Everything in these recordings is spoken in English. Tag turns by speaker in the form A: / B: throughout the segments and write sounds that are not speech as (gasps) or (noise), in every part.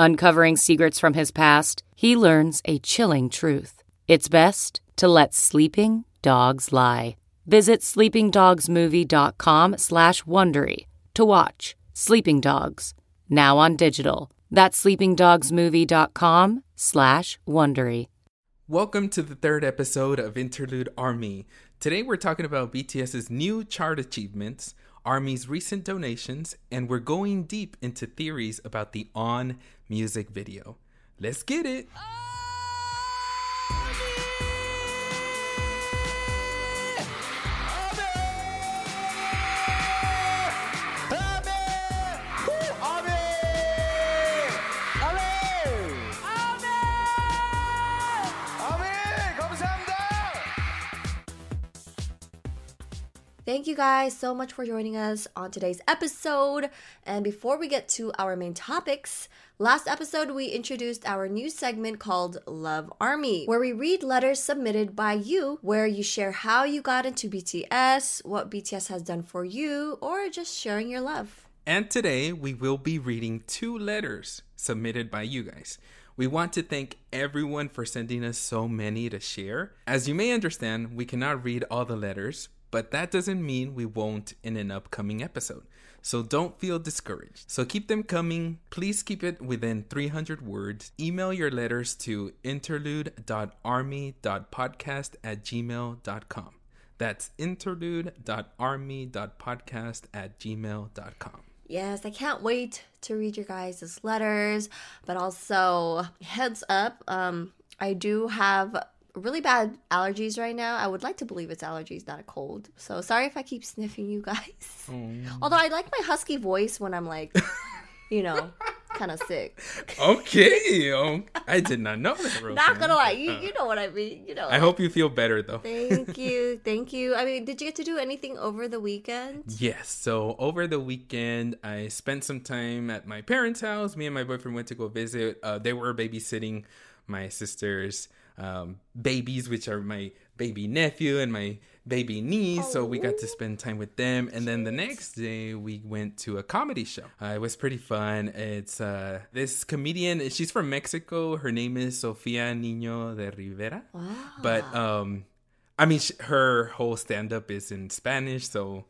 A: Uncovering secrets from his past, he learns a chilling truth. It's best to let sleeping dogs lie. Visit sleepingdogsmovie.com slash Wondery to watch Sleeping Dogs, now on digital. That's sleepingdogsmovie.com slash Wondery.
B: Welcome to the third episode of Interlude Army. Today we're talking about BTS's new chart achievements, Army's recent donations, and we're going deep into theories about the On music video. Let's get it!
C: Thank you guys so much for joining us on today's episode. And before we get to our main topics, last episode we introduced our new segment called Love Army, where we read letters submitted by you, where you share how you got into BTS, what BTS has done for you, or just sharing your love.
B: And today we will be reading two letters submitted by you guys. We want to thank everyone for sending us so many to share. As you may understand, we cannot read all the letters, but that doesn't mean we won't in an upcoming episode. So don't feel discouraged. So keep them coming. Please keep it within 300 words. Email your letters to interlude.army.podcast at gmail.com. That's interlude.army.podcast at gmail.com.
C: Yes, I can't wait to read your guys' letters, but also heads up, um, I do have really bad allergies right now. I would like to believe it's allergies, not a cold. So sorry if I keep (laughs) sniffing you guys. Oh. Although I like my husky voice when I'm like, (laughs) you know, kind of sick.
B: Okay, oh, I did not know that.
C: Not gonna lie, you, uh. you know what I mean. You know.
B: I hope you feel better though.
C: Thank (laughs) you, thank you. I mean, did you get to do anything over the weekend?
B: Yes. So over the weekend, I spent some time at my parents' house. Me and my boyfriend went to go visit. Uh, they were babysitting my sister's um, babies, which are my baby nephew and my baby niece. Oh. So we got to spend time with them. And then the next day, we went to a comedy show. Uh, it was pretty fun. It's uh, this comedian, she's from Mexico. Her name is Sofia Niño de Rivera. Wow. But um, I mean, her whole stand up is in Spanish. So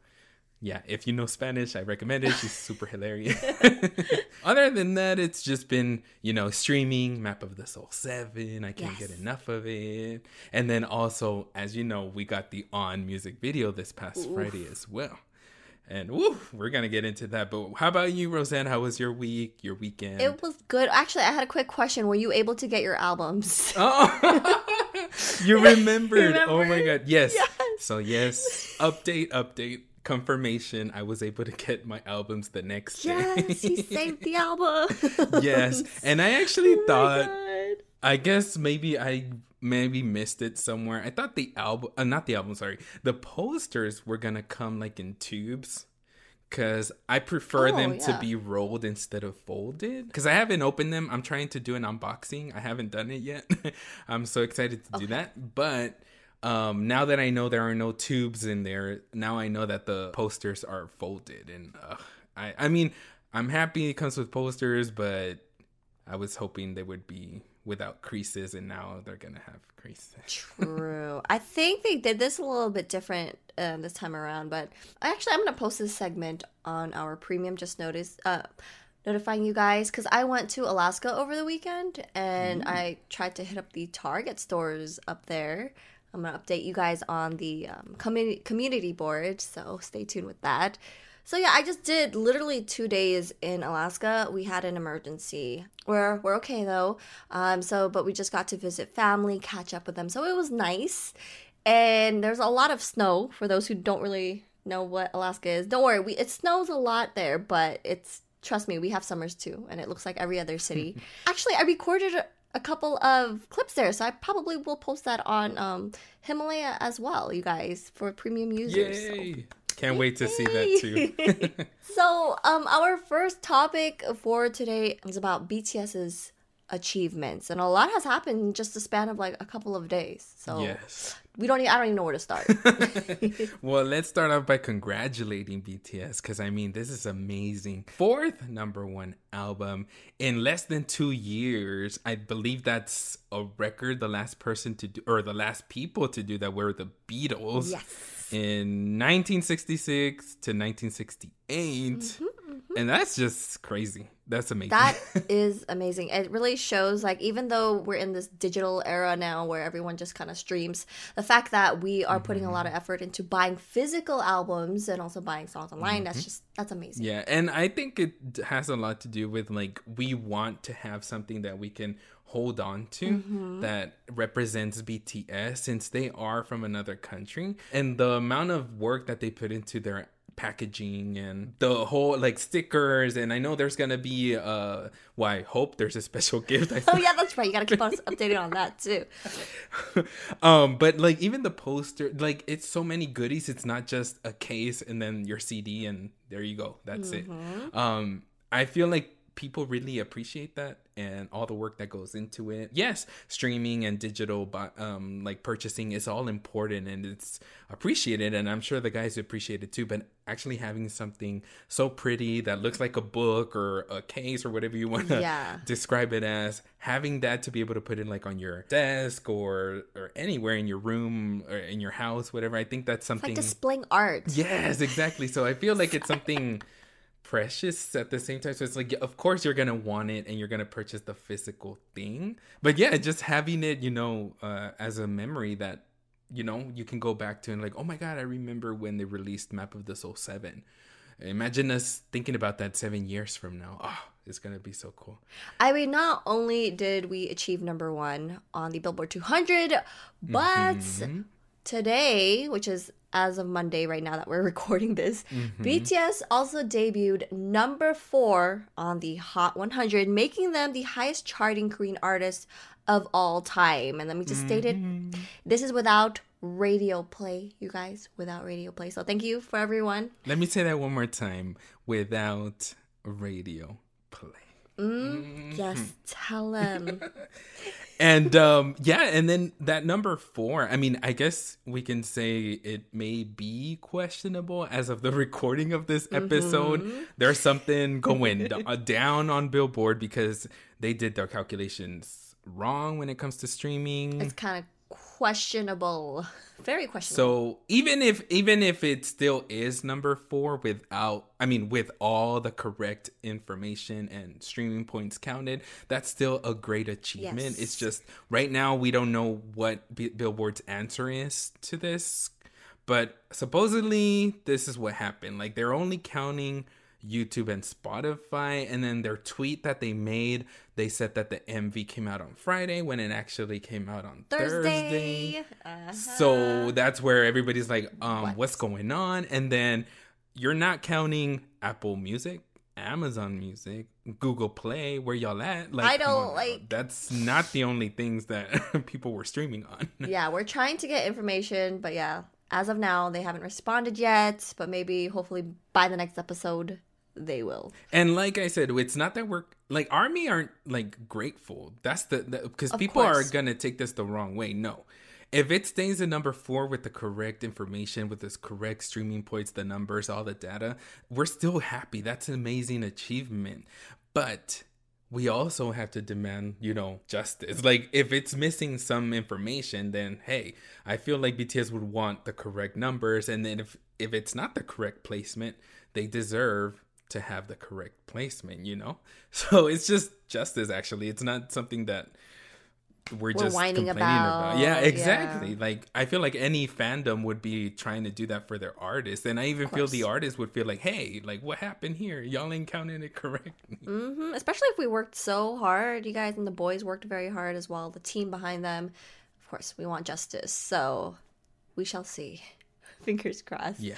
B: yeah, if you know Spanish, I recommend it. She's super hilarious. (laughs) (laughs) Other than that, it's just been, you know, streaming Map of the Soul 7. I can't yes. get enough of it. And then also, as you know, we got the On music video this past Oof. Friday as well. And woo, we're going to get into that. But how about you, Roseanne? How was your week, your weekend?
C: It was good. Actually, I had a quick question. Were you able to get your albums? (laughs) Oh,
B: you remembered. Remember? Oh my God. Yes. yes. So, yes, update, update confirmation I was able to get my albums the next
C: yes, day. Yes, he (laughs) saved the album.
B: yes. And I actually (laughs) oh thought I guess maybe I maybe missed it somewhere. I thought the album uh, not the album, sorry. The posters were going to come like in tubes cuz I prefer oh, them yeah. to be rolled instead of folded cuz I haven't opened them. I'm trying to do an unboxing. I haven't done it yet. (laughs) I'm so excited to okay. do that, but um, now that I know there are no tubes in there, now I know that the posters are folded. And uh, I, I mean, I'm happy it comes with posters, but I was hoping they would be without creases, and now they're gonna have creases. (laughs)
C: True. I think they did this a little bit different uh, this time around, but actually, I'm gonna post this segment on our premium. Just notice, uh, notifying you guys because I went to Alaska over the weekend and I tried to hit up the Target stores up there. I'm gonna update you guys on the um, community community board, so stay tuned with that. So yeah, I just did literally two days in Alaska. We had an emergency. We're we're okay though. Um, so but we just got to visit family, catch up with them. So it was nice. And there's a lot of snow for those who don't really know what Alaska is. Don't worry, we it snows a lot there, but it's trust me, we have summers too, and it looks like every other city. (laughs) Actually, I recorded a, couple of clips there, so I probably will post that on um, Himalaya as well, you guys, for premium users. so.
B: Can't wait to see that too. (laughs) (laughs)
C: So, um, our first topic for today is about BTS's achievements, and a lot has happened in just the span of like a couple of days. So,
B: yes.
C: we don't. even, i don't even know where to start. (laughs)
B: well, let's start off by congratulating BTS because I mean, this is amazing. Fourth number one album in less than two years. I believe that's a record. The last person to do, or the last people to do that were the Beatles.
C: yes.
B: In 1966 to 1968. Mm-hmm, mm-hmm. And that's just crazy. That's amazing.
C: That (laughs) is amazing. It really shows, like, even though we're in this digital era now where everyone just kind of streams, the fact that we are mm-hmm, putting a lot of mm-hmm. effort into buying physical albums and also buying songs online, that's mm-hmm. just, that's amazing.
B: Yeah, and I think it has a lot to do with like we want to have something that we can hold on to
C: Mm-hmm.
B: that represents BTS since they are from another country and the amount of work that they put into their packaging and the whole like stickers. And I know there's gonna be uh well I hope there's a special (laughs) gift. I
C: Oh, yeah, that's right. You got to keep us updated on that too. (laughs)
B: um but like even the poster like it's so many goodies. It's not just a case and then your cd and there you go. That's it. Um i feel like people really appreciate that and all the work that goes into it yes streaming and digital bu- um like purchasing is all important and it's appreciated and i'm sure the guys appreciate it too but actually having something so pretty that looks like a book or a case or whatever you want to
C: Yeah.
B: describe it as having that to be able to put it like on your desk or or anywhere in your room or in your house whatever i think that's something
C: Like displaying art.
B: yes exactly so i feel like it's (laughs) something precious at the same time. So it's like of course you're gonna want it and you're gonna purchase the physical thing. But yeah just having it you know uh, as a memory that you know you can go back to and like oh my god i remember when they released map of the soul 7 imagine us thinking about that seven years from now. Oh it's gonna be so cool.
C: I mean, not only did we achieve number one on the Billboard 200, but today, which is as of Monday right now that we're (laughs) recording this, mm-hmm. BTS also debuted number four on the Hot 100, making them the highest charting Korean artist of all time. And let me just state it mm-hmm. this is without radio play, you guys, without radio play. So thank you for everyone.
B: Let me say that one more time without radio play. Mm, mm-hmm.
C: Yes, tell them. (laughs)
B: And um yeah, and then that number 4, I mean, I guess we can say it may be questionable as of the (laughs) recording of this episode. There's something going uh, down on Billboard because they did their calculations wrong when it comes to streaming.
C: it's kind of questionable. Very questionable.
B: So even if even if it still is number four without, I mean, with all the correct information and streaming points counted, that's still a great achievement.
C: Yes.
B: It's just right now we don't know what B- Billboard's answer is to this, but supposedly this is what happened. Like they're only counting YouTube and Spotify, and then their tweet that they made, they said that the MV came out on Friday when it actually came out on Thursday.
C: Thursday. Uh,
B: So that's where everybody's like, um,
C: What?
B: what's going on? And then you're not counting Apple Music, Amazon Music, Google Play, where y'all at? Like,
C: I don't,
B: on
C: like-
B: That's not the only things that (laughs) people were streaming on. (laughs)
C: yeah, we're trying to get information, but yeah, as of now, they haven't responded yet. But maybe, hopefully, by the next episode, they will.
B: And like I said, it's not that we're like Army aren't like grateful. That's the because people are gonna take this the wrong way. No. If it stays at number four with the correct information, with this correct streaming points, the numbers, all the data, we're still happy. That's an amazing achievement. But we also have to demand, you know, justice. Like if it's missing some information, then hey, I feel like BTS would want the correct numbers. And then if if it's not the correct placement, they deserve to have the correct placement, you know? (laughs) So it's just justice actually. It's not something that we're, just
C: whining
B: complaining
C: about,
B: Yeah,
C: yeah.
B: exactly. Like I feel like any fandom would be trying to do that for their artists. And I even feel the artists would feel like, "Hey, like what happened here? Y'all ain't counting it (laughs) correctly."
C: hmm Especially if we worked so hard. You guys and the boys worked very hard as well. The team behind them. Of course, we want justice. So we shall see. (laughs) Fingers crossed.
B: Yeah.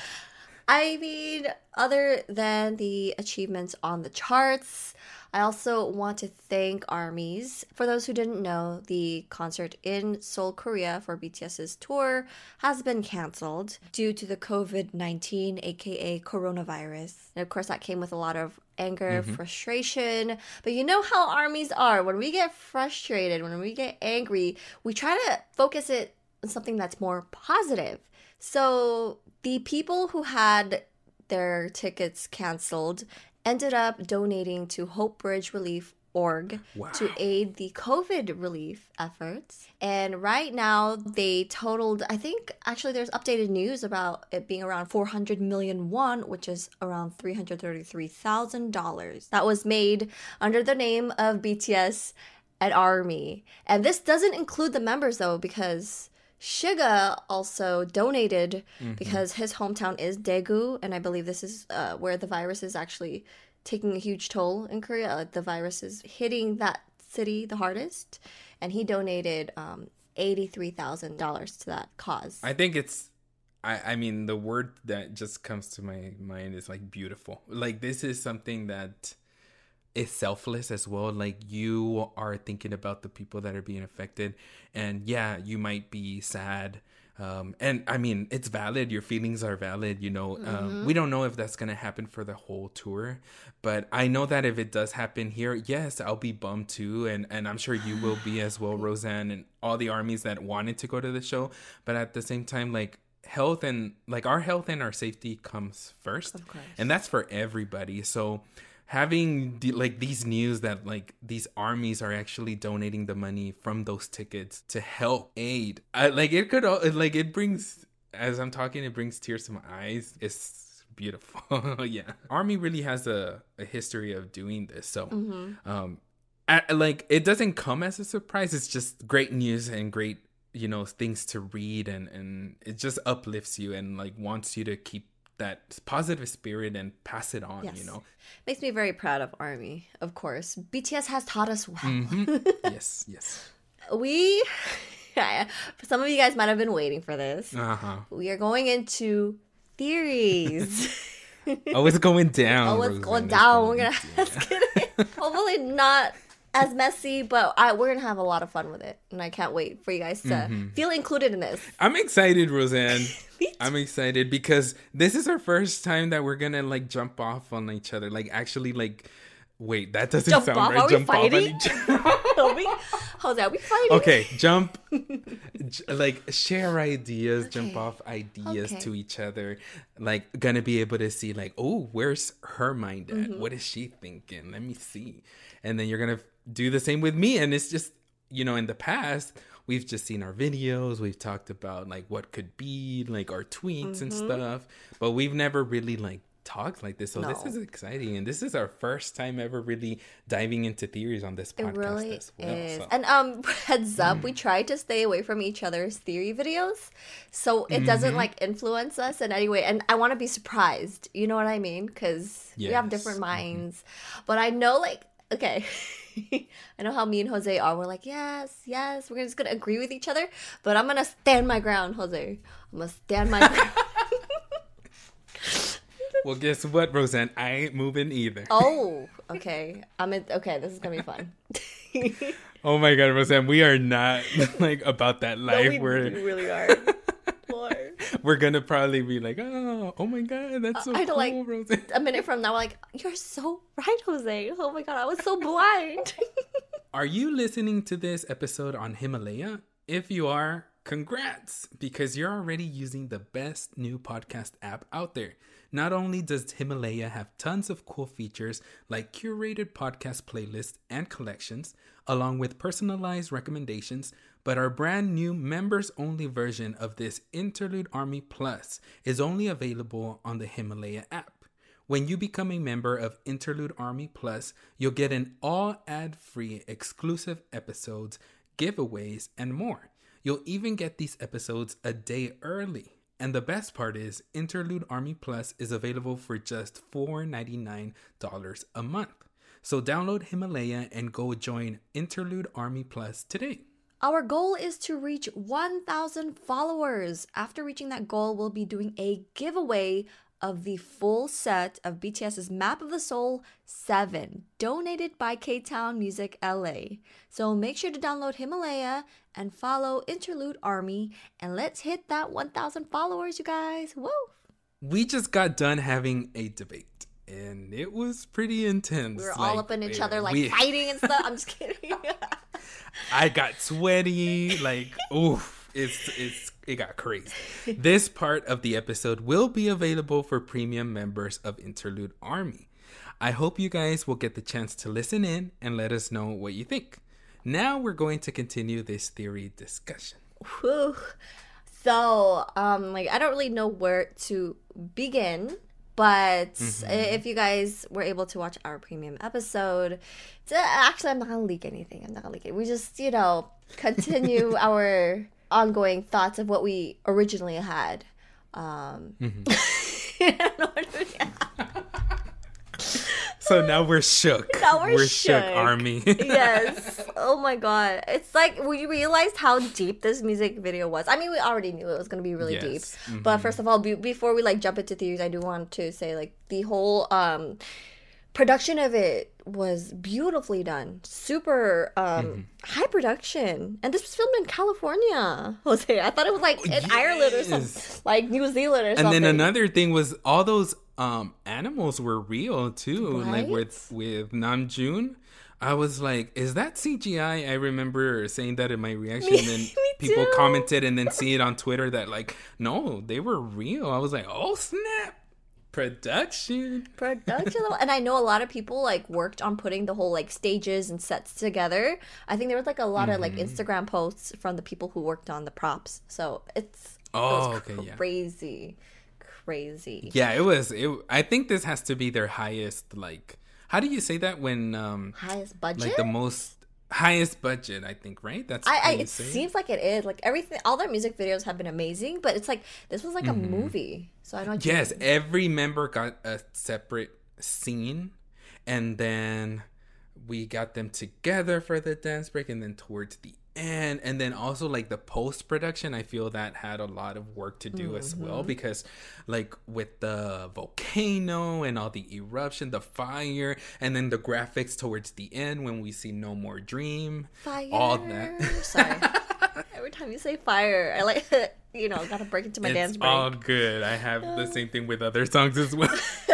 C: I mean, other than the achievements on the charts, I also want to thank ARMYs. For those who didn't know, the concert in Seoul, Korea for BTS's tour has been canceled due to the COVID 19, aka coronavirus. And of course, that came with a lot of anger, mm-hmm. frustration. But you know how ARMYs are. When we get frustrated, when we get angry, we try to focus it on something that's more positive. So the people who had their tickets canceled ended up donating to Hope Bridge Relief org to aid the covid relief efforts. And right now they totaled i think actually there's updated news about it being around 400 million won which is around $333000 that was made under the name of bts at army. And this doesn't include the members though because Suga also donated because his hometown is Daegu, and I believe this is uh, where the virus is actually taking a huge toll in Korea. The virus is hitting that city the hardest, and he donated um, eighty-three thousand dollars to that cause.
B: I think it's I I mean the word that just comes to my mind is like beautiful. Like this is something that is selfless as well. Like you are thinking about the people that are being affected and yeah, you might be sad. Um, and I mean, it's valid. Your feelings are valid. You know, um, we don't know if that's gonna happen for the whole tour, but I know that if it does happen here, yes, I'll be bummed too, and and I'm sure you will be as well, (sighs) Roseanne, and all the armies that wanted to go to the show. But at the same time, like health and like our health and our safety comes first,
C: Of course.
B: and that's for everybody. So having the, like these news that like these armies are actually donating the money from those tickets to help aid I, like it could like it brings as i'm talking it brings tears to my eyes. It's beautiful. (laughs) Yeah. Army really has a, a history of doing this so um I, like it doesn't come as a surprise. It's just great news and great you know things to read and and it just uplifts you and like wants you to keep that positive spirit and pass it on
C: Yes.
B: you know
C: Makes me very proud of Army, of course. BTS has taught us well.
B: Mhm. (laughs) yes yes
C: We, (laughs) some of you guys might have been waiting for this.
B: uh-huh
C: We are going into theories. (laughs)
B: oh it's going down
C: Oh, it's going down. We're gonna
B: down.
C: hopefully not as messy, but I we're gonna have a lot of fun with it, and I can't wait for you guys to
B: Mm-hmm.
C: feel included in this.
B: i'm excited roseanne. (laughs) I'm excited because this is our first time that we're gonna like jump off on each other. Like actually like wait that doesn't
C: Jump
B: sound
C: off?
B: right.
C: Are
B: jump off on each other. (laughs)
C: We, Jose, are we fighting?
B: okay jump. (laughs) J- like share ideas jump off ideas
C: Okay.
B: to each other. Like gonna be able to see like oh where's her mind at?
C: Mm-hmm.
B: What is she thinking? Let me see. And then you're gonna do the same with me and it's just you know in the past we've just seen our videos we've talked about like what could be like our tweets and
C: Mm-hmm.
B: stuff but we've never really like talked like this so this is exciting and this is our first time ever really diving into theories on this podcast.
C: It really
B: as well
C: is.
B: so.
C: And um (laughs) heads up, we try to stay away from each other's theory videos. So it doesn't
B: Mm-hmm.
C: like influence us in any way. And I want to be surprised. You know what I mean? Cuz we have
B: Yes.
C: different
B: Mhm.
C: minds. But I know like okay. (laughs) (laughs) I know how me and Jose are. We're like, yes, yes, we're just gonna agree with each other. But I'm gonna stand my ground, Jose. I'm gonna stand my ground. (laughs)
B: Well, guess what, Roseanne? I ain't moving either.
C: oh, (laughs) okay. I'm in, okay. This is gonna be fun.
B: Oh my god, Roseanne, we are not like about that life.
C: we,
B: we're
C: we really are. Lord. (laughs)
B: we're gonna probably be like, oh, oh my god, that's so
C: I don't
B: cool,
C: like-
B: Roseanne. (laughs)
C: a minute from now, we're like, you're so right, Jose. Oh my god, I was so blind. (laughs)
B: Are you listening to this episode on Himalaya? If you are, congrats, because you're already using the best new podcast app out there. Not only does Himalaya have tons of cool features like curated podcast playlists and collections, along with personalized recommendations, but our brand new members only version of this Interlude Army Plus is only available on the Himalaya app. When you become a member of Interlude Army Plus, you'll get an all ad free exclusive episodes, giveaways, and more. You'll even get these episodes a day early. And the best part is, Interlude Army Plus is available for just $4.99 a month. So download Himalaya and go join Interlude Army Plus today.
C: Our goal is to reach 1,000 followers. After reaching that goal, we'll be doing a giveaway of the full set of BTS's Map of the Soul 7, donated by K Town Music LA. So make sure to download Himalaya and follow Interlude Army, and let's hit that 1,000 followers, you guys. Woo!
B: We just got done having a debate, and it was pretty intense.
C: We were all up in each other, like
B: we-
C: fighting and stuff. I'm just kidding. (laughs)
B: I got sweaty, like oof, it's it's it got crazy. This part of the episode will be available for premium members of Interlude Army. I hope you guys will get the chance to listen in and let us know what you think. Now we're going to continue this theory discussion.
C: Whew. So, um, like I don't really know where to begin, but if you guys were able to watch our premium episode, so actually, I'm not gonna leak anything. I'm not gonna leak it. We just, you know, continue (laughs) our ongoing thoughts of what we originally had. Um, (laughs) I don't know what to-
B: So now we're shook. (laughs)
C: Now we're
B: shook,
C: shook.
B: army. (laughs)
C: yes. Oh my god. It's like we realized how deep this music video was. I mean, we already knew it was going to be really
B: Yes.
C: deep. But first of all, be- before we like jump into theories, I do want to say like the whole um production of it was beautifully done. Super um high production. And this was filmed in California. (laughs) Jose, I thought it was like in Ireland or something. Like New Zealand or
B: and
C: something.
B: And then another thing was all those um animals were real too like
C: Right?
B: with with namjoon. I was like is that cgi i? Remember saying that in my reaction and (laughs) then people
C: too.
B: commented and then see it on twitter that like no they were real. I was like oh snap. Production.
C: Production and i know a lot of people like worked on putting the whole like stages and sets together. I think there was like a lot of like
B: Mm-hmm.
C: instagram posts from the people who worked on the props. So it's it
B: Oh,
C: was
B: okay, yeah.
C: Crazy.
B: Yeah it was it i think this has to be their highest like how do you say that when um
C: highest budget
B: like the most highest budget i think right? That's
C: I, I it seems like it is. Like everything all their music videos have been amazing but it's like this was like a movie so i don't
B: Mm-hmm. Yes, every member got a separate scene, and then we got them together for the dance break, and then towards the end, and then also like the post production, I feel that had a lot of work to do as
C: Mm-hmm.
B: well because, like, with the volcano and all the eruption, the fire, and then the graphics towards the end when we see No More Dream,
C: fire
B: all that.
C: sorry (laughs) every time you say fire i like (laughs) you know gotta break into my dance
B: it's
C: break
B: all good. I have the same thing with other songs as well. (laughs)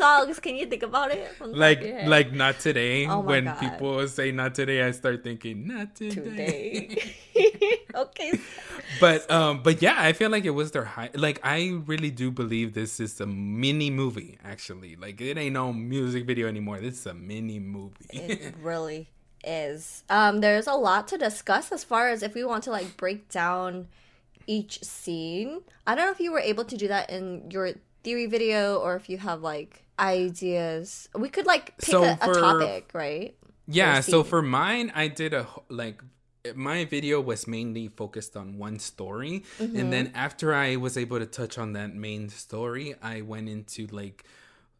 C: songs. Can you think about it from the top
B: like like not today.
C: Oh
B: when
C: God.
B: people say not today i start thinking not today,
C: today. (laughs) Okay.
B: But um but yeah i feel like it was their high like i really do believe this is a mini movie actually. Like it ain't no music video anymore. This is a mini movie.
C: It (laughs) really is. Um there's a lot to discuss as far as if we want to like break down each scene. I don't know if you were able to do that in your theory video or if you have like ideas. We could like pick
B: So
C: a, a topic right?
B: Yeah
C: For
B: so for mine i did a like my video was mainly focused on one story.
C: Mm-hmm.
B: and then after i was able to touch on that main story i went into like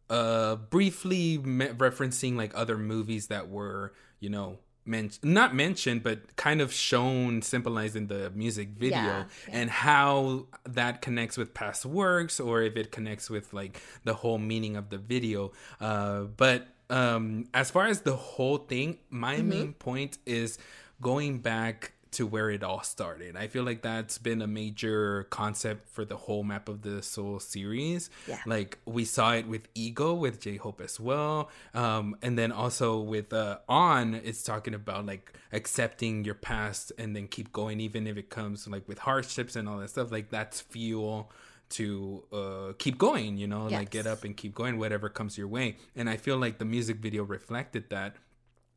B: uh briefly me- referencing like other movies that were you know men- not mentioned but kind of shown symbolized in the music video
C: Yeah,
B: and how that connects with past works or if it connects with like the whole meaning of the video uh but um as far as the whole thing my
C: Mm-hmm.
B: main point is going back to where it all started. I feel like that's been a major concept for the whole Map of the Soul series.
C: Yeah.
B: Like we saw it with Ego with J Hope as well. Um, and then also with uh, On, it's talking about like accepting your past and then keep going, even if it comes like with hardships and all that stuff. Like that's fuel to uh, keep going, you know, like get up and keep going, whatever comes your way. And I feel like the music video reflected that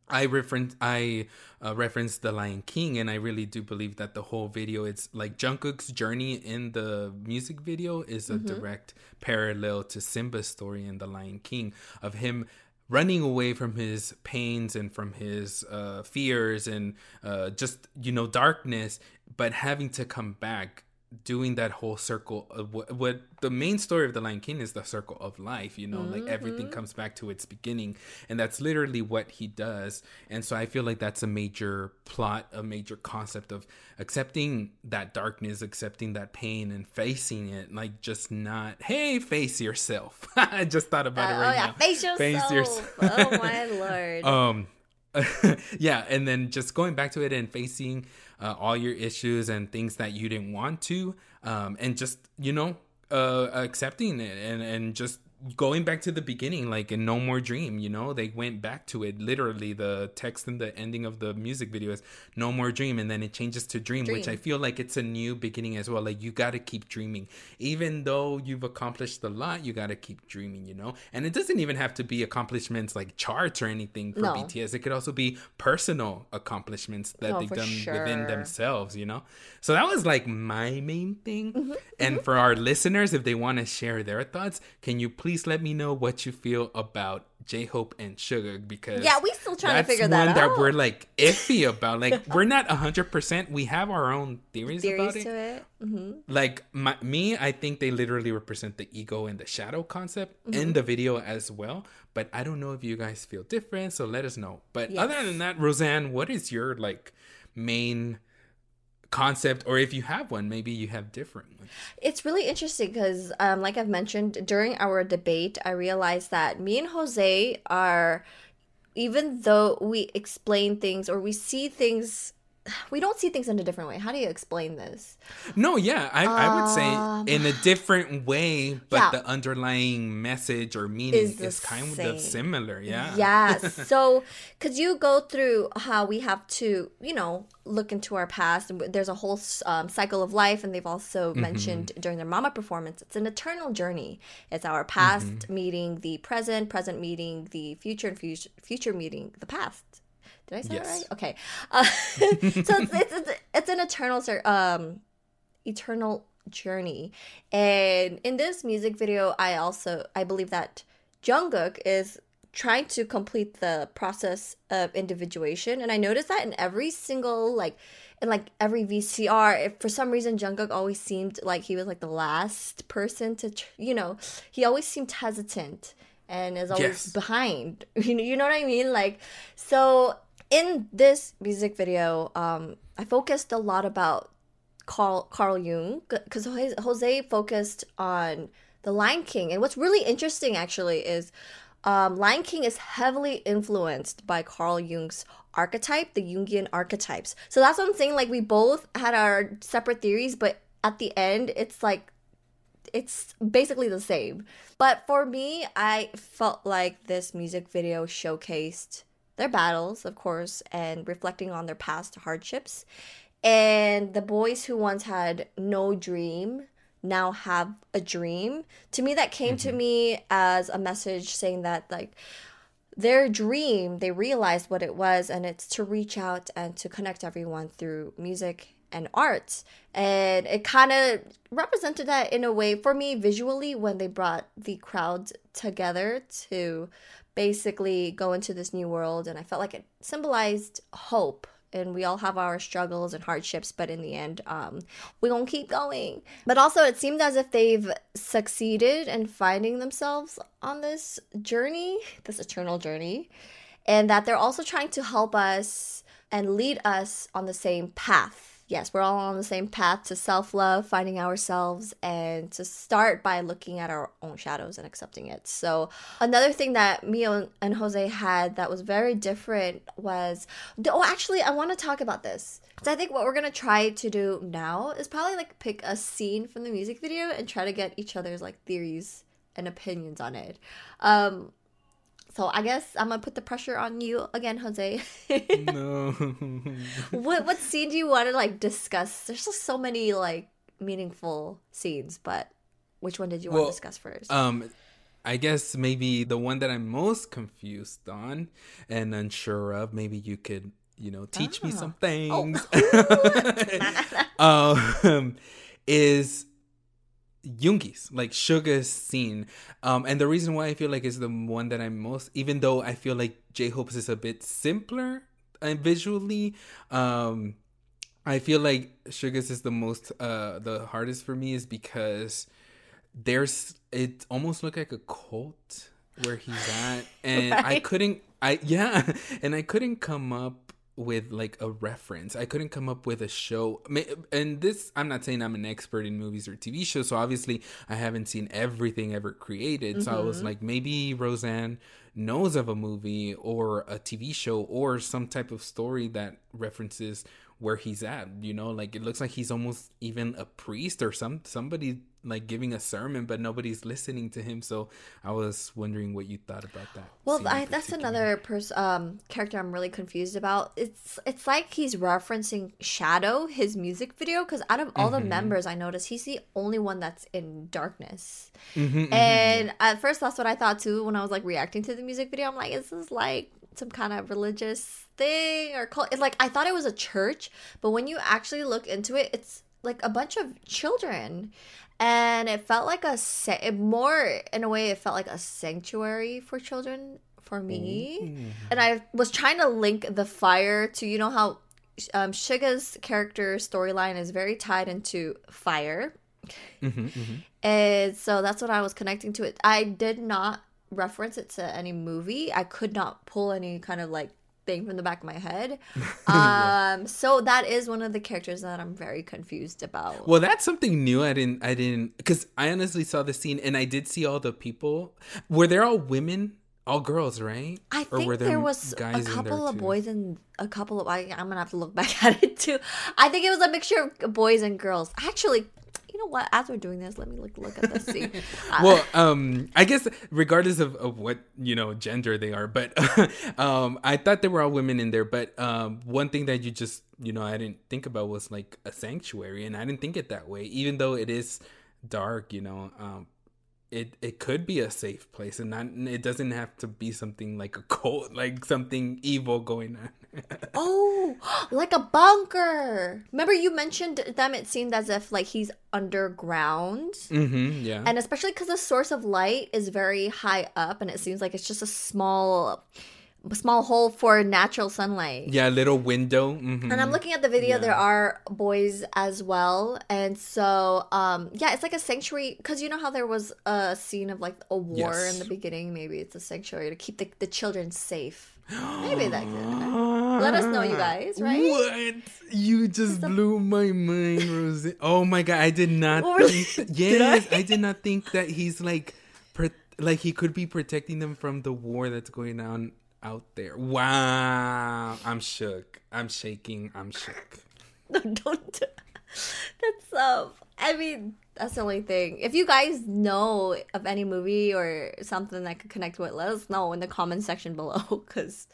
B: I reference I uh, referenced the Lion King, and I really do believe that the whole video it's like Jungkook's journey in the music video is a direct parallel to Simba's story in the Lion King of him running away from his pains and from his uh, fears and uh, just you know darkness, but having to come back doing that whole circle of what, what the main story of the lion king is the circle of life you know like everything comes back to its beginning and that's literally what he does and so i feel like that's a major plot a major concept of accepting that darkness accepting that pain and facing it like just not hey face yourself (laughs) i just thought about it
C: oh
B: right
C: yeah,
B: now
C: face yourself.
B: Face yourself.
C: oh my (laughs) lord.
B: um (laughs) yeah and then just going back to it and facing uh, all your issues and things that you didn't want to um and just you know uh accepting it and and just going back to the beginning like in no more dream you know? They went back to it literally the text in the ending of the music video is no more dream and then it changes to dream, which i feel like it's a new beginning as well. Like you got to keep dreaming. Even though you've accomplished a lot you got to keep dreaming you know? And it doesn't even have to be accomplishments like charts or anything for
C: No.
B: bts it could also be personal accomplishments that
C: Oh,
B: they've done
C: sure.
B: within themselves you know? So that was like my main thing.
C: Mm-hmm,
B: and for our listeners if they want to share their thoughts can you please let me know what you feel about j-hope and Suga because
C: Yeah, we still trying to figure that
B: one that we're like iffy about. Like (laughs) we're not 100% we have our own theories,
C: Theories
B: about it.
C: to it. hmm
B: like my, me i think they literally represent the ego and the shadow concept in the video as well but i don't know if you guys feel different so let us know. But
C: Yes.
B: other than that roseanne what is your like main concept or if you have one maybe you have different ones.
C: It's really interesting because, um, like I've mentioned during our debate, I realized that me and Jose are, even though we explain things or we see things, we don't see things in a different way. How do you explain this?
B: no yeah i, I would
C: Um,
B: say in a different way but
C: Yeah.
B: the underlying message or meaning
C: Is
B: is, kind
C: same.
B: of similar yeah
C: Yes. (laughs) so, because you go through how we have to, you know, look into our past, and there's a whole um, cycle of life, and they've also
B: Mm-hmm.
C: mentioned during their mama performance, it's an eternal journey. It's our past
B: Mm-hmm. meeting
C: meeting the present, present meeting the future, and future, future meeting the past. Did I say
B: Yes.
C: that right? Okay. Uh, (laughs) so it's, it's, it's, it's an eternal, um, eternal journey. And in this music video, I also I believe that Jungkook is trying to complete the process of individuation, and I noticed that in every single like in like every VCR, if for some reason Jungkook always seemed like he was like the last person to, tr- you know, he always seemed hesitant and is always
B: Yes.
C: behind. (laughs) You know, you know what I mean? Like, so in this music video, um, I focused a lot about Carl Carl Jung because Jose, focused on the Lion King, and what's really interesting actually is um, Lion King is heavily influenced by Carl Jung's archetype, the Jungian archetypes. So that's what I'm saying. Like we both had our separate theories, but at the end, it's like it's basically the same. But for me, I felt like this music video showcased their battles, of course, and reflecting on their past hardships. And the boys who once had no dream now have a dream. To me, that came to mm-hmm. me as a message saying that, like, their dream, they realized what it was, and it's to reach out and to connect everyone through music and art. And it kind of represented that in a way for me visually when they brought the crowd together to basically go into this new world. And I felt like it symbolized hope. And we all have our struggles and hardships, but in the end, um, we're gonna keep going. But also, it seemed as if they've succeeded in finding themselves on this journey, this eternal journey, and that they're also trying to help us and lead us on the same path. Yes, we're all on the same path to self love, finding ourselves, and to start by looking at our own shadows and accepting it. So, another thing that Mio and Jose had that was very different was oh, actually, I want to talk about this. So, I think what we're gonna try to do now is probably like pick a scene from the music video and try to get each other's like theories and opinions on it. Um, so I guess I'm gonna put the pressure on you again, Jose.
B: no (laughs)
C: what what scene do you want to like discuss? There's just so many like meaningful scenes, but which one did you want to discuss first?
B: um I guess maybe the one that I'm most confused on and unsure of, maybe you could, you know, teach me some things. Oh. (laughs) (laughs) um, is Yoongi's, like Suga's scene. Um, and the reason why I feel like is the one that I'm most, even though I feel like J Hope's is a bit simpler and visually, um, I feel like Suga's is the most, uh, the hardest for me is because there's, it almost looked like a cult where he's at. And right. I couldn't, I, yeah, (laughs) and I couldn't come up with like a reference. I couldn't come up with a show. And this, I'm not saying I'm an expert in movies or TV shows. So obviously, I haven't seen everything ever created. Mm-hmm. So I was mm-hmm. like, maybe Roseanne knows of a movie or a TV show or some type of story that references where he's at. You know, like it looks like he's almost even a priest or some somebody like giving a sermon, but nobody's listening to him. So I was wondering what you thought about that.
C: Well, I, that's another person um, character I'm really confused about. It's it's like he's referencing Shadow, his music video, because out of all mm-hmm. the members, I noticed he's the only one that's in darkness. Mm-hmm, mm-hmm and mm-hmm. at first, that's what I thought too when I was like reacting to the music video. I'm like, this is this like some kind of religious thing or cult? It's like I thought it was a church, but when you actually look into it, it's like a bunch of children and it felt like a more in a way it felt like a sanctuary for children for me Ooh. and i was trying to link the fire to you know how um, Suga's character storyline is very tied into fire mm-hmm, mm-hmm. and so that's what i was connecting to it i did not reference it to any movie i could not pull any kind of like thing from the back of my head. (laughs) Um, so that is one of the characters that I'm very confused about.
B: Well, that's something new. I didn't, I didn't, because I honestly saw the scene and I did see all the people. Were they all women? All girls, right?
C: I think there, there, was a couple of boys and a couple of. I, I'm gonna have to look (laughs) back at it too. I think it was a mixture of boys and girls. Actually, know what? As we're doing this, let me look look at this. (laughs) See.
B: well, um, I guess regardless of, of what you know gender they are, but (laughs) um, I thought there were all women in there. But um, one thing that you just you know I didn't think about was like a sanctuary, and I didn't think it that way, even though it is dark. You know, um, it it could be a safe place and not it doesn't have to be something like a (laughs) cult like something evil going on
C: oh like a bunker remember you mentioned them it seemed as if like he's underground
B: mm-hmm, yeah
C: and especially because the source of light is very high up and it seems like it's just a small small hole for natural sunlight.
B: Yeah, little window. Mm-hmm.
C: And I'm looking at the video. Yeah. There are boys as well, and so um, yeah, it's like a sanctuary because you know how there was a scene of like a war yes. in the beginning. Maybe it's a sanctuary to keep the, the children safe. Maybe that could. Let us know, you guys. Right?
B: What? You just blew my mind, Rosie. Oh my god, I did not. (laughs) think, yes, (laughs) did I? I did not think that he's like. like he could be protecting them from the war that's going on out there. Wow. I'm shook. I'm shaking. I'm shook. (laughs)
C: No, don't. That's um. I mean, that's the only thing. If you guys know of any movie or something that could connect with, let us know in the comment section below. (laughs) Cause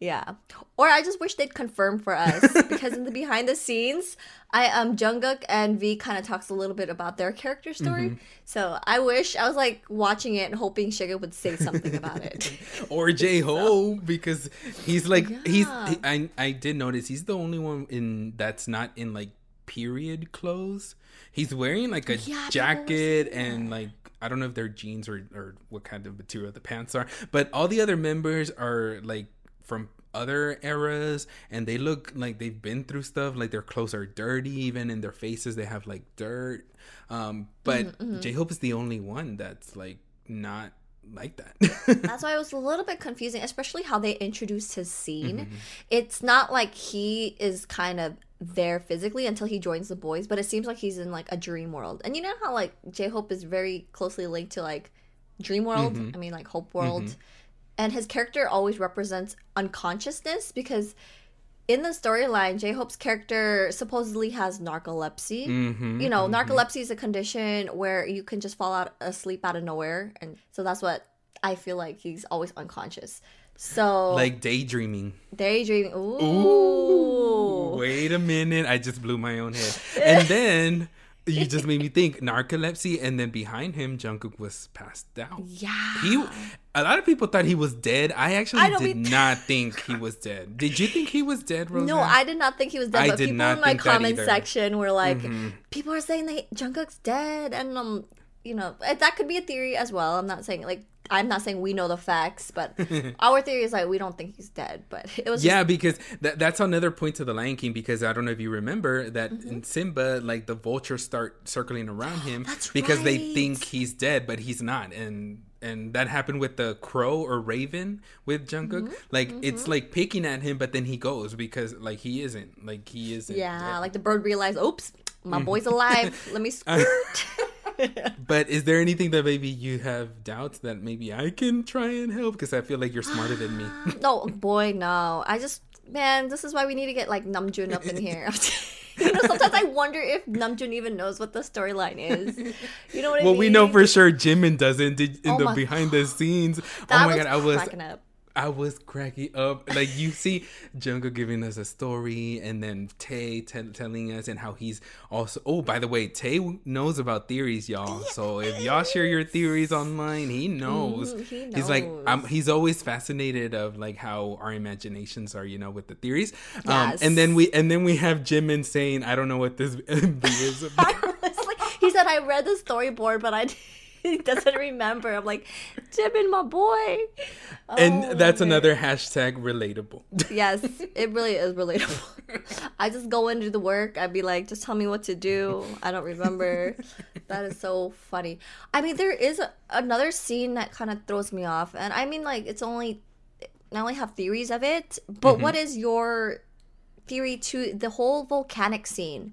C: yeah. Or I just wish they'd confirm for us (laughs) because in the behind the scenes, I um Jungkook and V kind of talks a little bit about their character story. Mm-hmm. So I wish I was like watching it and hoping Suga would say something about it. (laughs)
B: or J Ho so. because he's like yeah. he's he, I I did notice he's the only one in that's not in like period clothes. He's wearing like a yeah, jacket and like I don't know if they're jeans or or what kind of material the pants are, but all the other members are like from other eras and they look like they've been through stuff like their clothes are dirty even in their faces they have like dirt um but mm-hmm, mm-hmm. j-hope is the only one that's like not like that. (laughs)
C: That's why it was a little bit confusing especially how they introduced his scene. Mm-hmm. it's not like he is kind of there physically until he joins the boys but it seems like he's in like a dream world. And you know how like j-hope is very closely linked to like dream world? Mm-hmm. i mean like hope world. Mm-hmm. And his character always represents unconsciousness because in the storyline, J Hope's character supposedly has narcolepsy. Mm-hmm, you know, mm-hmm. narcolepsy is a condition where you can just fall out asleep out of nowhere, and so that's what I feel like he's always unconscious. So
B: like daydreaming.
C: Daydreaming. Ooh.
B: Ooh. Wait a minute! I just blew my own head. and (laughs) then you just made me think narcolepsy, and then behind him, Jungkook was passed out.
C: Yeah.
B: He, a lot of people thought he was dead. I actually
C: I
B: did
C: be-
B: not think he was dead. Did you think he was dead, Rosa?
C: No, I did not think he was dead.
B: I
C: but
B: did
C: people
B: not
C: in my comment section were like, people are saying that Jungkook's dead, and um, you know, eh, that could be a theory as well. I'm not saying like I'm not saying we know the facts, but (laughs) our theory is like we don't think he's dead. But (laughs) it was
B: Yeah, because that, that's another point to the Lion King. Because I don't know if you remember that
C: Mm-hmm.
B: in Simba, like the vultures start circling around him (gasps) because they think he's dead, but he's not. And and that happened with the crow or raven with Jungkook.
C: Mm-hmm.
B: Like it's like picking at him, but then he goes because like he isn't. Like he isn't.
C: yeah,
B: dead.
C: like the bird realized, oops,
B: Mm-hmm.
C: my boy's alive. Let me (laughs) squirt. (laughs)
B: But is there anything that maybe you have doubts that maybe I can try and help? Because I feel like you're smarter than me. (gasps)
C: no, boy, no. I just man, this is why we need to get like Namjoon up in (laughs) here. (laughs) you know, sometimes I wonder if Namjoon even knows what the storyline is. You know what I mean?
B: well, we know for sure Jimin doesn't. Did, in
C: Oh
B: the behind the (gasps) scenes.
C: that
B: oh my
C: was
B: god, I was
C: cracking up.
B: I was cracking up. Like you see Jungkook giving us a story, and then Tay t- telling us, and how he's also. Oh, by the way, Tay knows about theories, y'all. So if y'all share your theories online, he knows.
C: Mm, he
B: He's like. I'm, he's always fascinated of like how our imaginations are, you know, with the theories. Um,
C: Yes.
B: and then we and then we have Jimin saying, "I don't know what this (laughs) is about." (laughs)
C: Like, he said I read the storyboard, but I (laughs) he doesn't remember. I'm like, Jimin, my boy.
B: and
C: Oh,
B: that's
C: man.
B: another hashtag relatable. (laughs)
C: Yes, it really is relatable. (laughs) I just go into the work. I'd be like, just tell me what to do. I don't remember. that is so funny. I mean, there is a, another scene that kind of throws me off, and I mean, like, it's only I only have theories of it. But mm-hmm. what is your theory to the whole volcanic scene?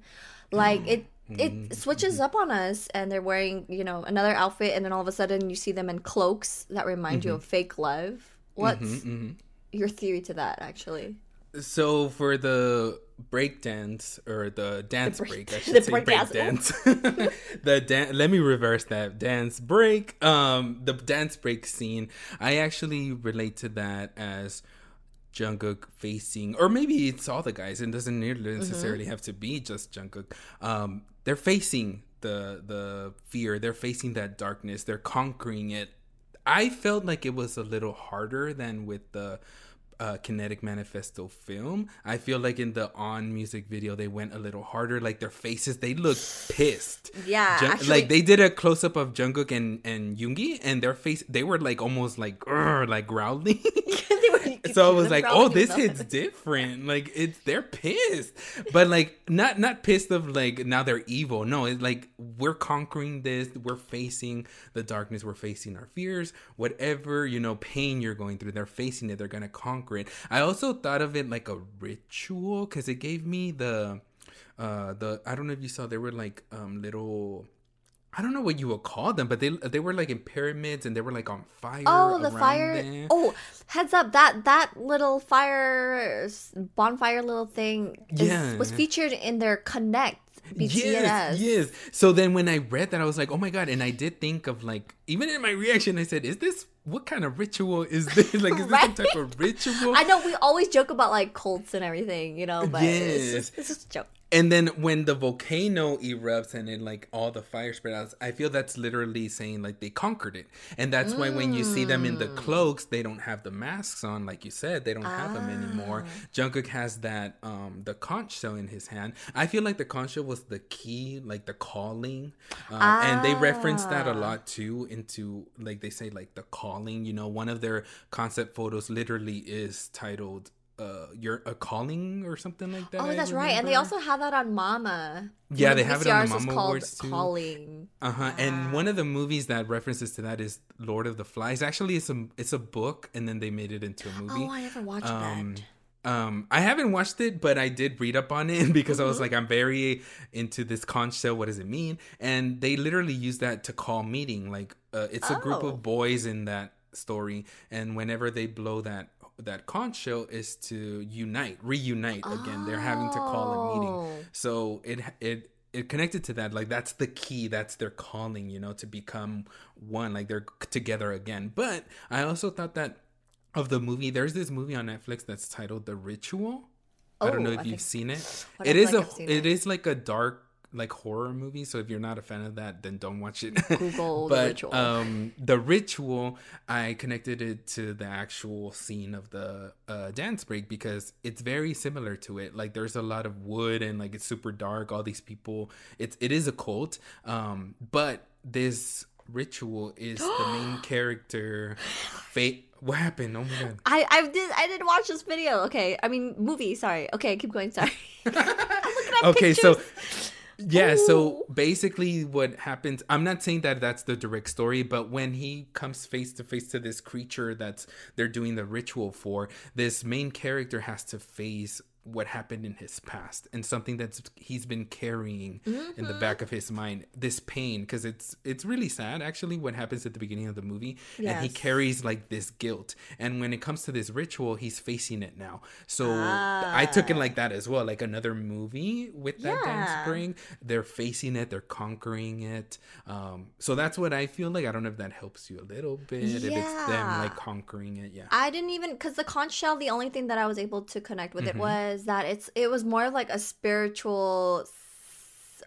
C: Like mm. it. It mm-hmm. switches up on us, and they're wearing, you know, another outfit, and then all of a sudden you see them in cloaks that remind you mm-hmm. of fake love. What's mm-hmm, your theory to that, actually?
B: So for the break dance or the dance
C: break-
B: break, I (laughs)
C: the
B: should say
C: break
B: break,
C: dance.
B: dance. (laughs) the dan- let me reverse that dance break. Um, the dance break scene. I actually relate to that as Jungkook facing, or maybe it's all the guys. It doesn't
C: Mm-hmm.
B: necessarily have to be just Jungkook. Um, they're facing the the fear. They're facing that darkness. They're conquering it. I felt like it was a little harder than with the uh, Kinetic Manifesto film. I feel like in the on music video they went a little harder. Like their faces, they look pissed.
C: Yeah,
B: Jung-
C: actually-
B: like they did a close up of Jungkook and and Yoongi, and their face they were like almost like like growling. (laughs)
C: Were- (laughs)
B: so I was like, oh, this hits different. Like it's they're pissed, but like not not pissed of like now they're evil. No, it's like we're conquering this. We're facing the darkness. We're facing our fears. Whatever you know, pain you're going through, they're facing it. They're gonna conquer I also thought of it like a ritual because it gave me the uh the I don't know if you saw there were like um little. I don't know what you would call them, but they they were like in pyramids and they were like on fire.
C: Oh, the fire!
B: them.
C: Oh, heads up! That that little fire bonfire little thing is,
B: Yeah.
C: was featured in their Connect BTS.
B: Yes, yes. So then when I read that, I was like, oh my god! And I did think of like, even in my reaction, I said, is this what kind of ritual is this? (laughs) Like, is this some type of ritual?
C: I know we always joke about like cults and everything, you know, but it's,
B: Yes.
C: just, it's just a joke.
B: And then when the volcano erupts and it like all the fire spread out, I feel that's literally saying like they conquered it. And that's why when you see them in the
C: Mm.
B: cloaks, they don't have the masks on, like you said, they don't have them anymore.
C: Ah.
B: Jungkook has that um the conch shell in his hand. I feel like the conch shell was the key, like the calling. Uh, and they reference that a
C: Ah.
B: lot too into like they say like the calling, you know, one of their concept photos literally is titled uh you're a calling or something like that.
C: Oh,
B: I
C: that's right. And they also have that on Mama.
B: Yeah,
C: The
B: they have it on the
C: VCRs
B: Mama
C: called
B: Awards, too.
C: Calling.
B: Uh huh. And one of the movies that references to that is Lord of the Flies. Actually, it's a it's a book, and then they made it into a movie.
C: Oh, I never watched
B: um,
C: that.
B: um, I haven't watched it, but I did read up on it (laughs) because
C: Mm-hmm.
B: I was like, I'm very into this conch shell. What does it mean? And they literally use that to call meeting. Like, uh, it's a group
C: Oh.
B: of boys in that story, and whenever they blow that that conch shell is to unite, reunite again. They're having to call a
C: Oh.
B: meeting. So it it it connected to that like that's the key that's their calling you know to become one like they're together again but i also thought that of the movie there's this movie on netflix that's titled the ritual i don't
C: Oh,
B: know
C: I
B: if you've
C: think-
B: seen it
C: it is I
B: it
C: feel
B: is
C: like
B: a
C: I've seen
B: it
C: it.
B: is like a dark like horror movie. So if you're not a fan of that, then don't watch it. (laughs)
C: Google (laughs) the
B: but
C: ritual.
B: um, the ritual, I connected it to the actual scene of the uh, dance break because it's very similar to it. Like there's a lot of wood and like it's super dark. All these people, it's it is a cult. Um, but this ritual is the main (gasps) character. Fate. What happened? Oh my god.
C: I I did I didn't watch this video. Okay, I mean movie. Sorry. Okay, keep going. Sorry. (laughs) I'm looking at
B: okay so yeah so basically what happens i'm not saying that that's the direct story but when he comes face to face to this creature that's they're doing the ritual for this main character has to face what happened in his past and something that's he's been carrying in the back of his mind this pain because it's it's really sad actually what happens at the beginning of the movie and he carries like this guilt and when it comes to this ritual he's facing it now so i took it
C: Ah.
B: like that as well like another movie with that dance
C: Yeah.
B: break they're facing it they're conquering it um so that's what i feel like i don't know if that helps you a little bit if it's them
C: Yeah.
B: like conquering it yeah
C: I didn't even because the conch shell. The only thing that I was able to connect with it was that it's it was more like a spiritual.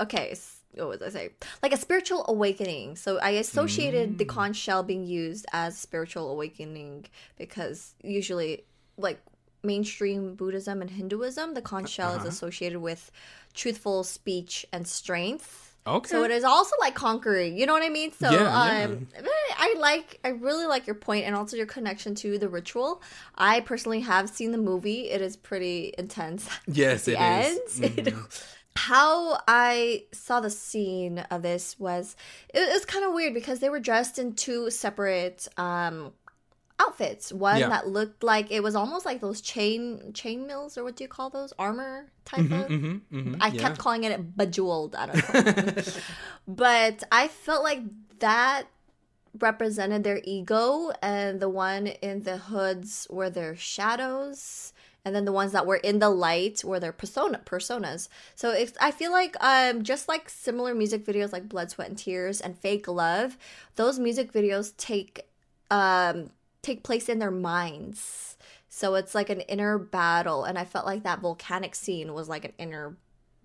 C: Okay, what was I say? Like a spiritual awakening. So I associated the conch shell being used as spiritual awakening because usually, like mainstream Buddhism and Hinduism, the conch shell is
B: Uh-huh.
C: associated with truthful speech and strength.
B: Okay
C: So it is also like conquering. You know what I mean? So
B: Yeah, yeah.
C: um I like I really like your point and also your connection to the ritual. I personally have seen the movie. It is pretty intense. (laughs)
B: yes it is. Mhm.
C: How I saw the scene of this was it, was kind of weird because they were dressed in two separate um outfits. One
B: Yeah.
C: that looked like it was almost like those chain chain mills or what do you call those? Armor type of
B: Mhm, mhm,
C: I
B: yeah.
C: kept calling it bejeweled. I don't know. (laughs) but I felt like that represented their ego, and the one in the hoods were their shadows, and then the ones that were in the light were their persona personas. So it's, I feel like um just like similar music videos like Blood, Sweat, and Tears and Fake Love, those music videos take um take place in their minds. So it's like an inner battle, and I felt like that volcanic scene was like an inner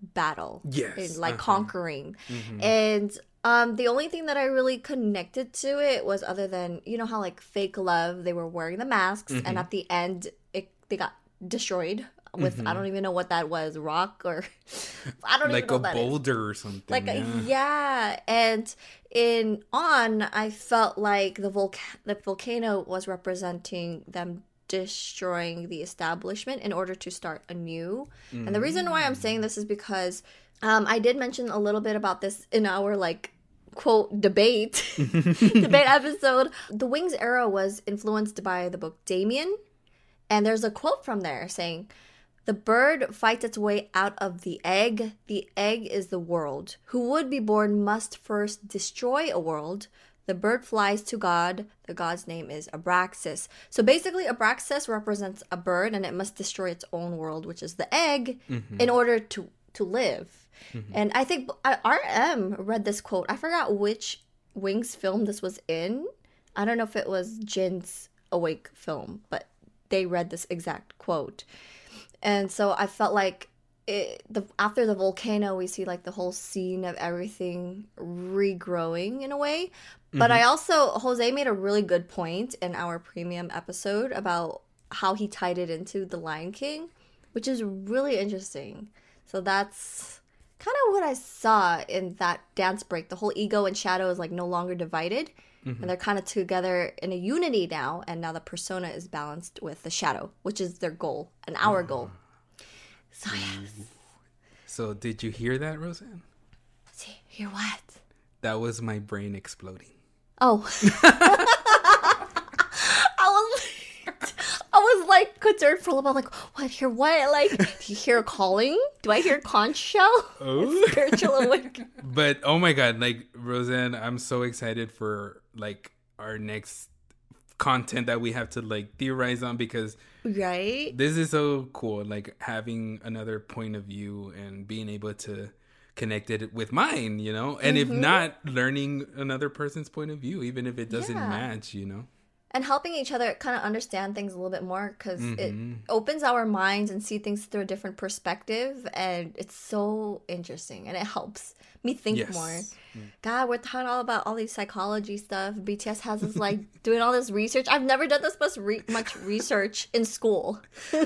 C: battle.
B: Yes,
C: in, like
B: uh-huh.
C: conquering.
B: Mhm.
C: And um, the only thing that I really connected to it was other than you know how like fake love they were wearing the masks,
B: Mm-hmm.
C: and at the end it they got destroyed with I don't even know what that was rock or (laughs) I don't
B: Mm-hmm. like
C: even know
B: a
C: that is
B: boulder or something
C: like
B: yeah.
C: a, yeah and in on i felt like the volca- the volcano was representing them destroying the establishment in order to start anew. And the reason why i'm saying this is because um, i did mention a little bit about this in our like quote debate (laughs) debate episode. The wings era was influenced by the book Demian and there's a quote from there saying the bird fights its way out of the egg. The egg is the world. Who would be born must first destroy a world. The bird flies to God. The God's name is Abraxas. So basically, Abraxas represents a bird and it must destroy its own world, which is the egg, mm-hmm. in order to, to live. Mm-hmm. And I think I- RM read this quote. I forgot which Wings film this was in. I don't know if it was Jin's Awake film, but they read this exact quote and so I felt like it, the after the volcano, we see like the whole scene of everything regrowing in a way. But mm-hmm. I also Jose made a really good point in our premium episode about how he tied it into the Lion King, which is really interesting. So that's kind of what I saw in that dance break. The whole ego and shadow is like no longer divided. Mm-hmm. And they're kind of together in a unity now, and now the persona is balanced with the shadow, which is their goal and our ah. goal. So yes,
B: so did you hear that roseanne
C: see, hear what?
B: that was my brain exploding
C: Oh, (laughs) I was, I was like concerned for a little bit, like what? Hear what? Like, do you hear a calling? Do I hear conch shell?
B: oh
C: Spiritual awakening. (laughs)
B: but oh my god like roseanne i'm so excited for like our next content that we have to like theorize on because
C: right?
B: this is so cool like having another point of view and being able to connect it with mine you know and
C: Mm-hmm.
B: if not learning another person's point of view even if it doesn't
C: Yeah.
B: match you know
C: and helping each other kind of understand things a little bit more because
B: Mm-hmm.
C: it opens our minds and see things through a different perspective and it's so interesting and it helps me think
B: Yes. Mm.
C: more god we're talking all about all these psychology stuff bts has us like doing all this research i've never done this much, re- much research in school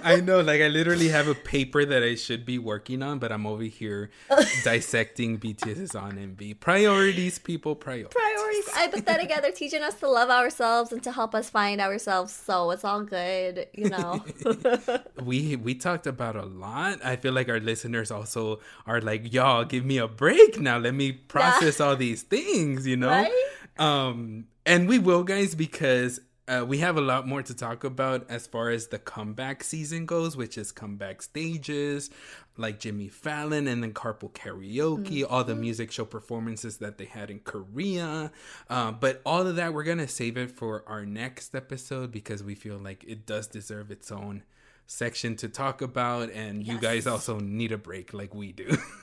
B: I (laughs) know, like I literally have a paper that I should be working on, but I'm over here (laughs) dissecting BTS's on MV. Priorities, people, priorities.
C: priorities i then again they're teaching us to love ourselves and to help us find ourselves so it's all good you know (laughs)
B: we we talked about a lot. I feel like our listeners also are like, y'all, give me a break now. Let me process all these things, you know.
C: Right?
B: Um, and we will, guys, because. Uh, we have a lot more to talk about as far as the comeback season goes, which is comeback stages, like Jimmy Fallon and then Carpool Karaoke, all the music show performances that they had in Korea. Uh, but all of that, we're going to save it for our next episode because we feel like it does deserve its own section to talk about and you guys also need a break like we do (laughs) (laughs)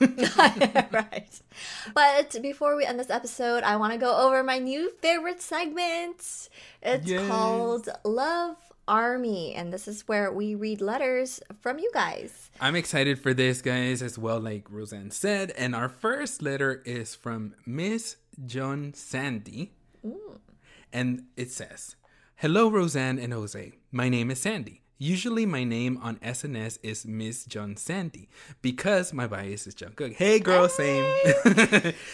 C: right. But before we end this episode, I want to go over my new favorite segment. It's
B: Yes.
C: called Love Army, and this is where we read letters from you guys.
B: i'm excited for this guys as well like roseanne said and our first letter is from miss jeon sandy and it says hello roseanne and jose my name is sandy Usually, my name on SNS is Miss Jeon Sandy because my bias is Jungkook. Hey, girl, same.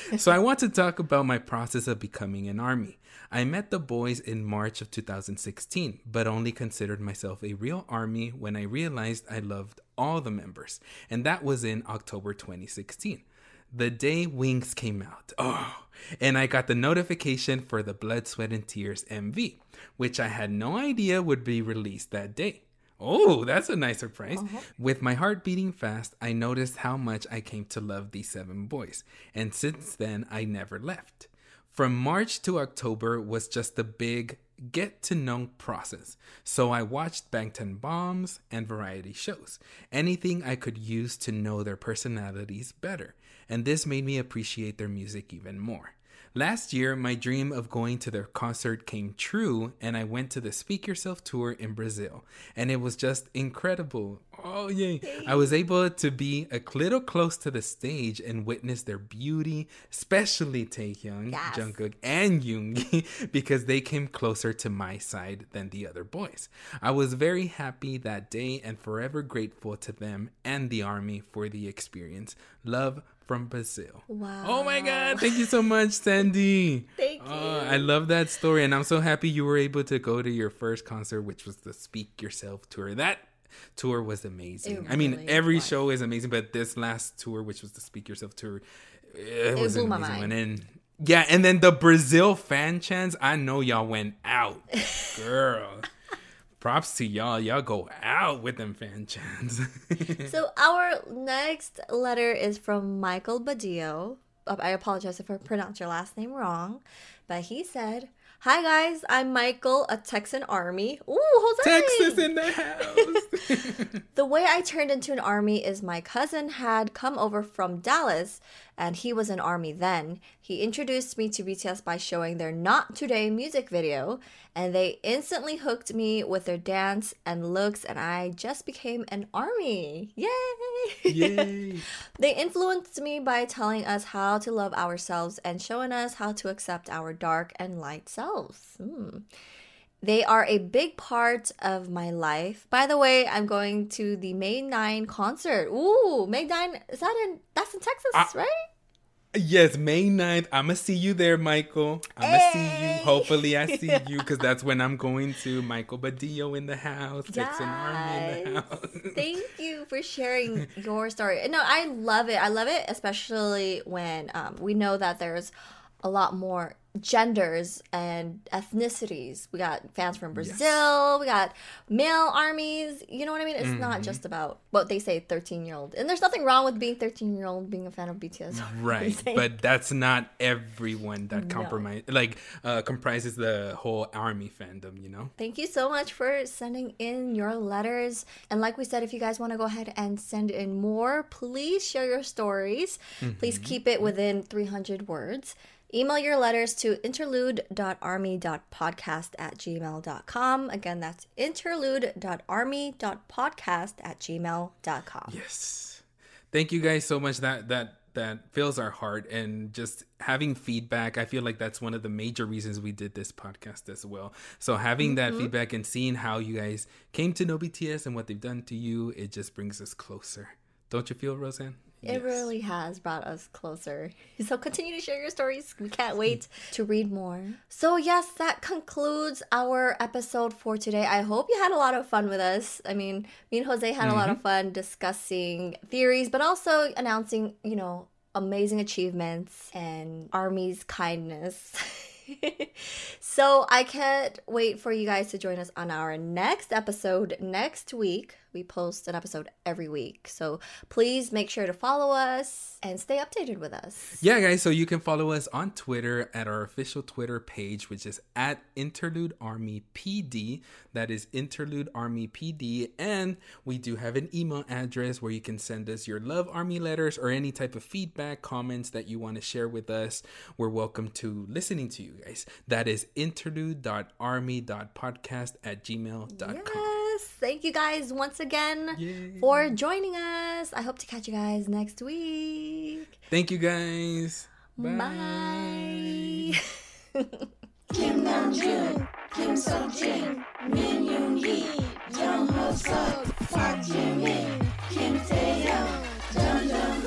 B: (laughs) so, I want to talk about my process of becoming an army. I met the boys in March of 2016, but only considered myself a real army when I realized I loved all the members, and that was in October 2016 the day Wings came out. Oh, and I got the notification for the Blood, Sweat, and Tears MV, which I had no idea would be released that day. Oh, that's a nice surprise. Uh-huh. With my heart beating fast, I noticed how much I came to love these seven boys, and since then, I never left. From March to October was just a big get to know process. So I watched Bangtan Bombs and variety shows, anything I could use to know their personalities better, and this made me appreciate their music even more. Last year, my dream of going to their concert came true, and I went to the Speak Yourself tour in Brazil, and it was just incredible. Oh, yay! I was able to be a little close to the stage and witness their beauty, especially Taehyung,
C: Yes.
B: Jungkook, and Yoongi, (laughs) because they came closer to my side than the other boys. I was very happy that day and forever grateful to them and the army for the experience. Love from Brazil.
C: Wow.
B: Oh my God! Thank you so much, Sandy. (laughs)
C: Thank
B: Oh,
C: you.
B: I love that story, and I'm so happy you were able to go to your first concert, which was the Speak Yourself tour. That tour was amazing.
C: It
B: I mean, every
C: was.
B: show is amazing, but this last tour, which was the Speak Yourself tour, it, was
C: blew
B: an
C: my
B: amazing
C: mind.
B: one. And yeah, and then the Brazil fan chants. I know y'all went out, (laughs) girl. Props to y'all. Y'all go out with them fan chants. (laughs)
C: So our next letter is from Michael Badillo. Uh, I apologize if I pronounced your last name wrong, but he said, "Hi guys, I'm Michael, a Texan Army. Ooh!
B: Texas in the house. (laughs)
C: The way I turned into an army is my cousin had come over from Dallas and he was an army then. He introduced me to BTS by showing their Not Today music video and they instantly hooked me with their dance and looks and I just became an army. Yay!
B: Yay. (laughs)
C: They influenced me by telling us how to love ourselves and showing us how to accept our dark and light selves. Hmm. They are a big part of my life. By the way, I'm going to the May 9 concert. Ooh, May 9, is that in, that's in Texas, right?
B: Yes, May 9th. I'm going to see you there, Michael. I'm going to see you. Hopefully, I see (laughs) you because that's when I'm going to Michael Badillo in the house, Texan Army in the
C: Yes.
B: house. (laughs)
C: Thank you for sharing your story. No, I love it. I love it, especially when um, we know that there's a lot more genders and ethnicities. We got fans from Brazil, we got male armies. You know what I mean? It's
B: Mm-hmm.
C: not just about what they say 13 year old. And there's nothing wrong with being 13 year old being a fan of BTS.
B: Right, (laughs) but that's not everyone that compromise like uh, comprises the whole army fandom. You know.
C: Thank you so much for sending in your letters. And like we said, if you guys want to go ahead and send in more, please share your stories. Please keep it within 300 words. Email your letters to interlude.army.podcast at gmail.com. Again, that's interlude.army.podcast at gmail.com.
B: Yes. Thank you guys so much. That that that fills our heart and just having feedback i feel like that's one of the major reasons we did this podcast as well so having mm-hmm. that feedback and seeing how you guys came to know bts and what they've done to you it just brings us closer don't you feel roseanne
C: it yes. really has brought us closer. (laughs) So continue to share your stories. We can't wait to read more. So, yes, that concludes our episode for today. I hope you had a lot of fun with us. I mean, me and Jose had mm-hmm. a lot of mm-hmm. fun discussing theories, but also announcing, you know, amazing achievements and Army's kindness. (laughs) so I can't wait for you guys to join us on our next episode next week. We post an episode every week. So please make sure to follow us and stay updated with us.
B: Yeah, guys. So you can follow us on Twitter at our official Twitter page, which is at Interlude Army PD. That is Interlude Army PD. And we do have an email address where you can send us your Love Army letters or any type of feedback, comments that you want to share with us. We're welcome to listening to you guys. That is interlude.army.podcast at gmail.com.
C: Yes. Thank you guys once again Yay. for joining us. I hope to catch you guys next week.
B: Thank you guys.
C: Bye. Bye. (laughs)
D: Kim Namjoon, Kim Seokjin, Min Yoongi, Jung Ho Seok, Park Jimin, Kim Taehyung, Jung Jung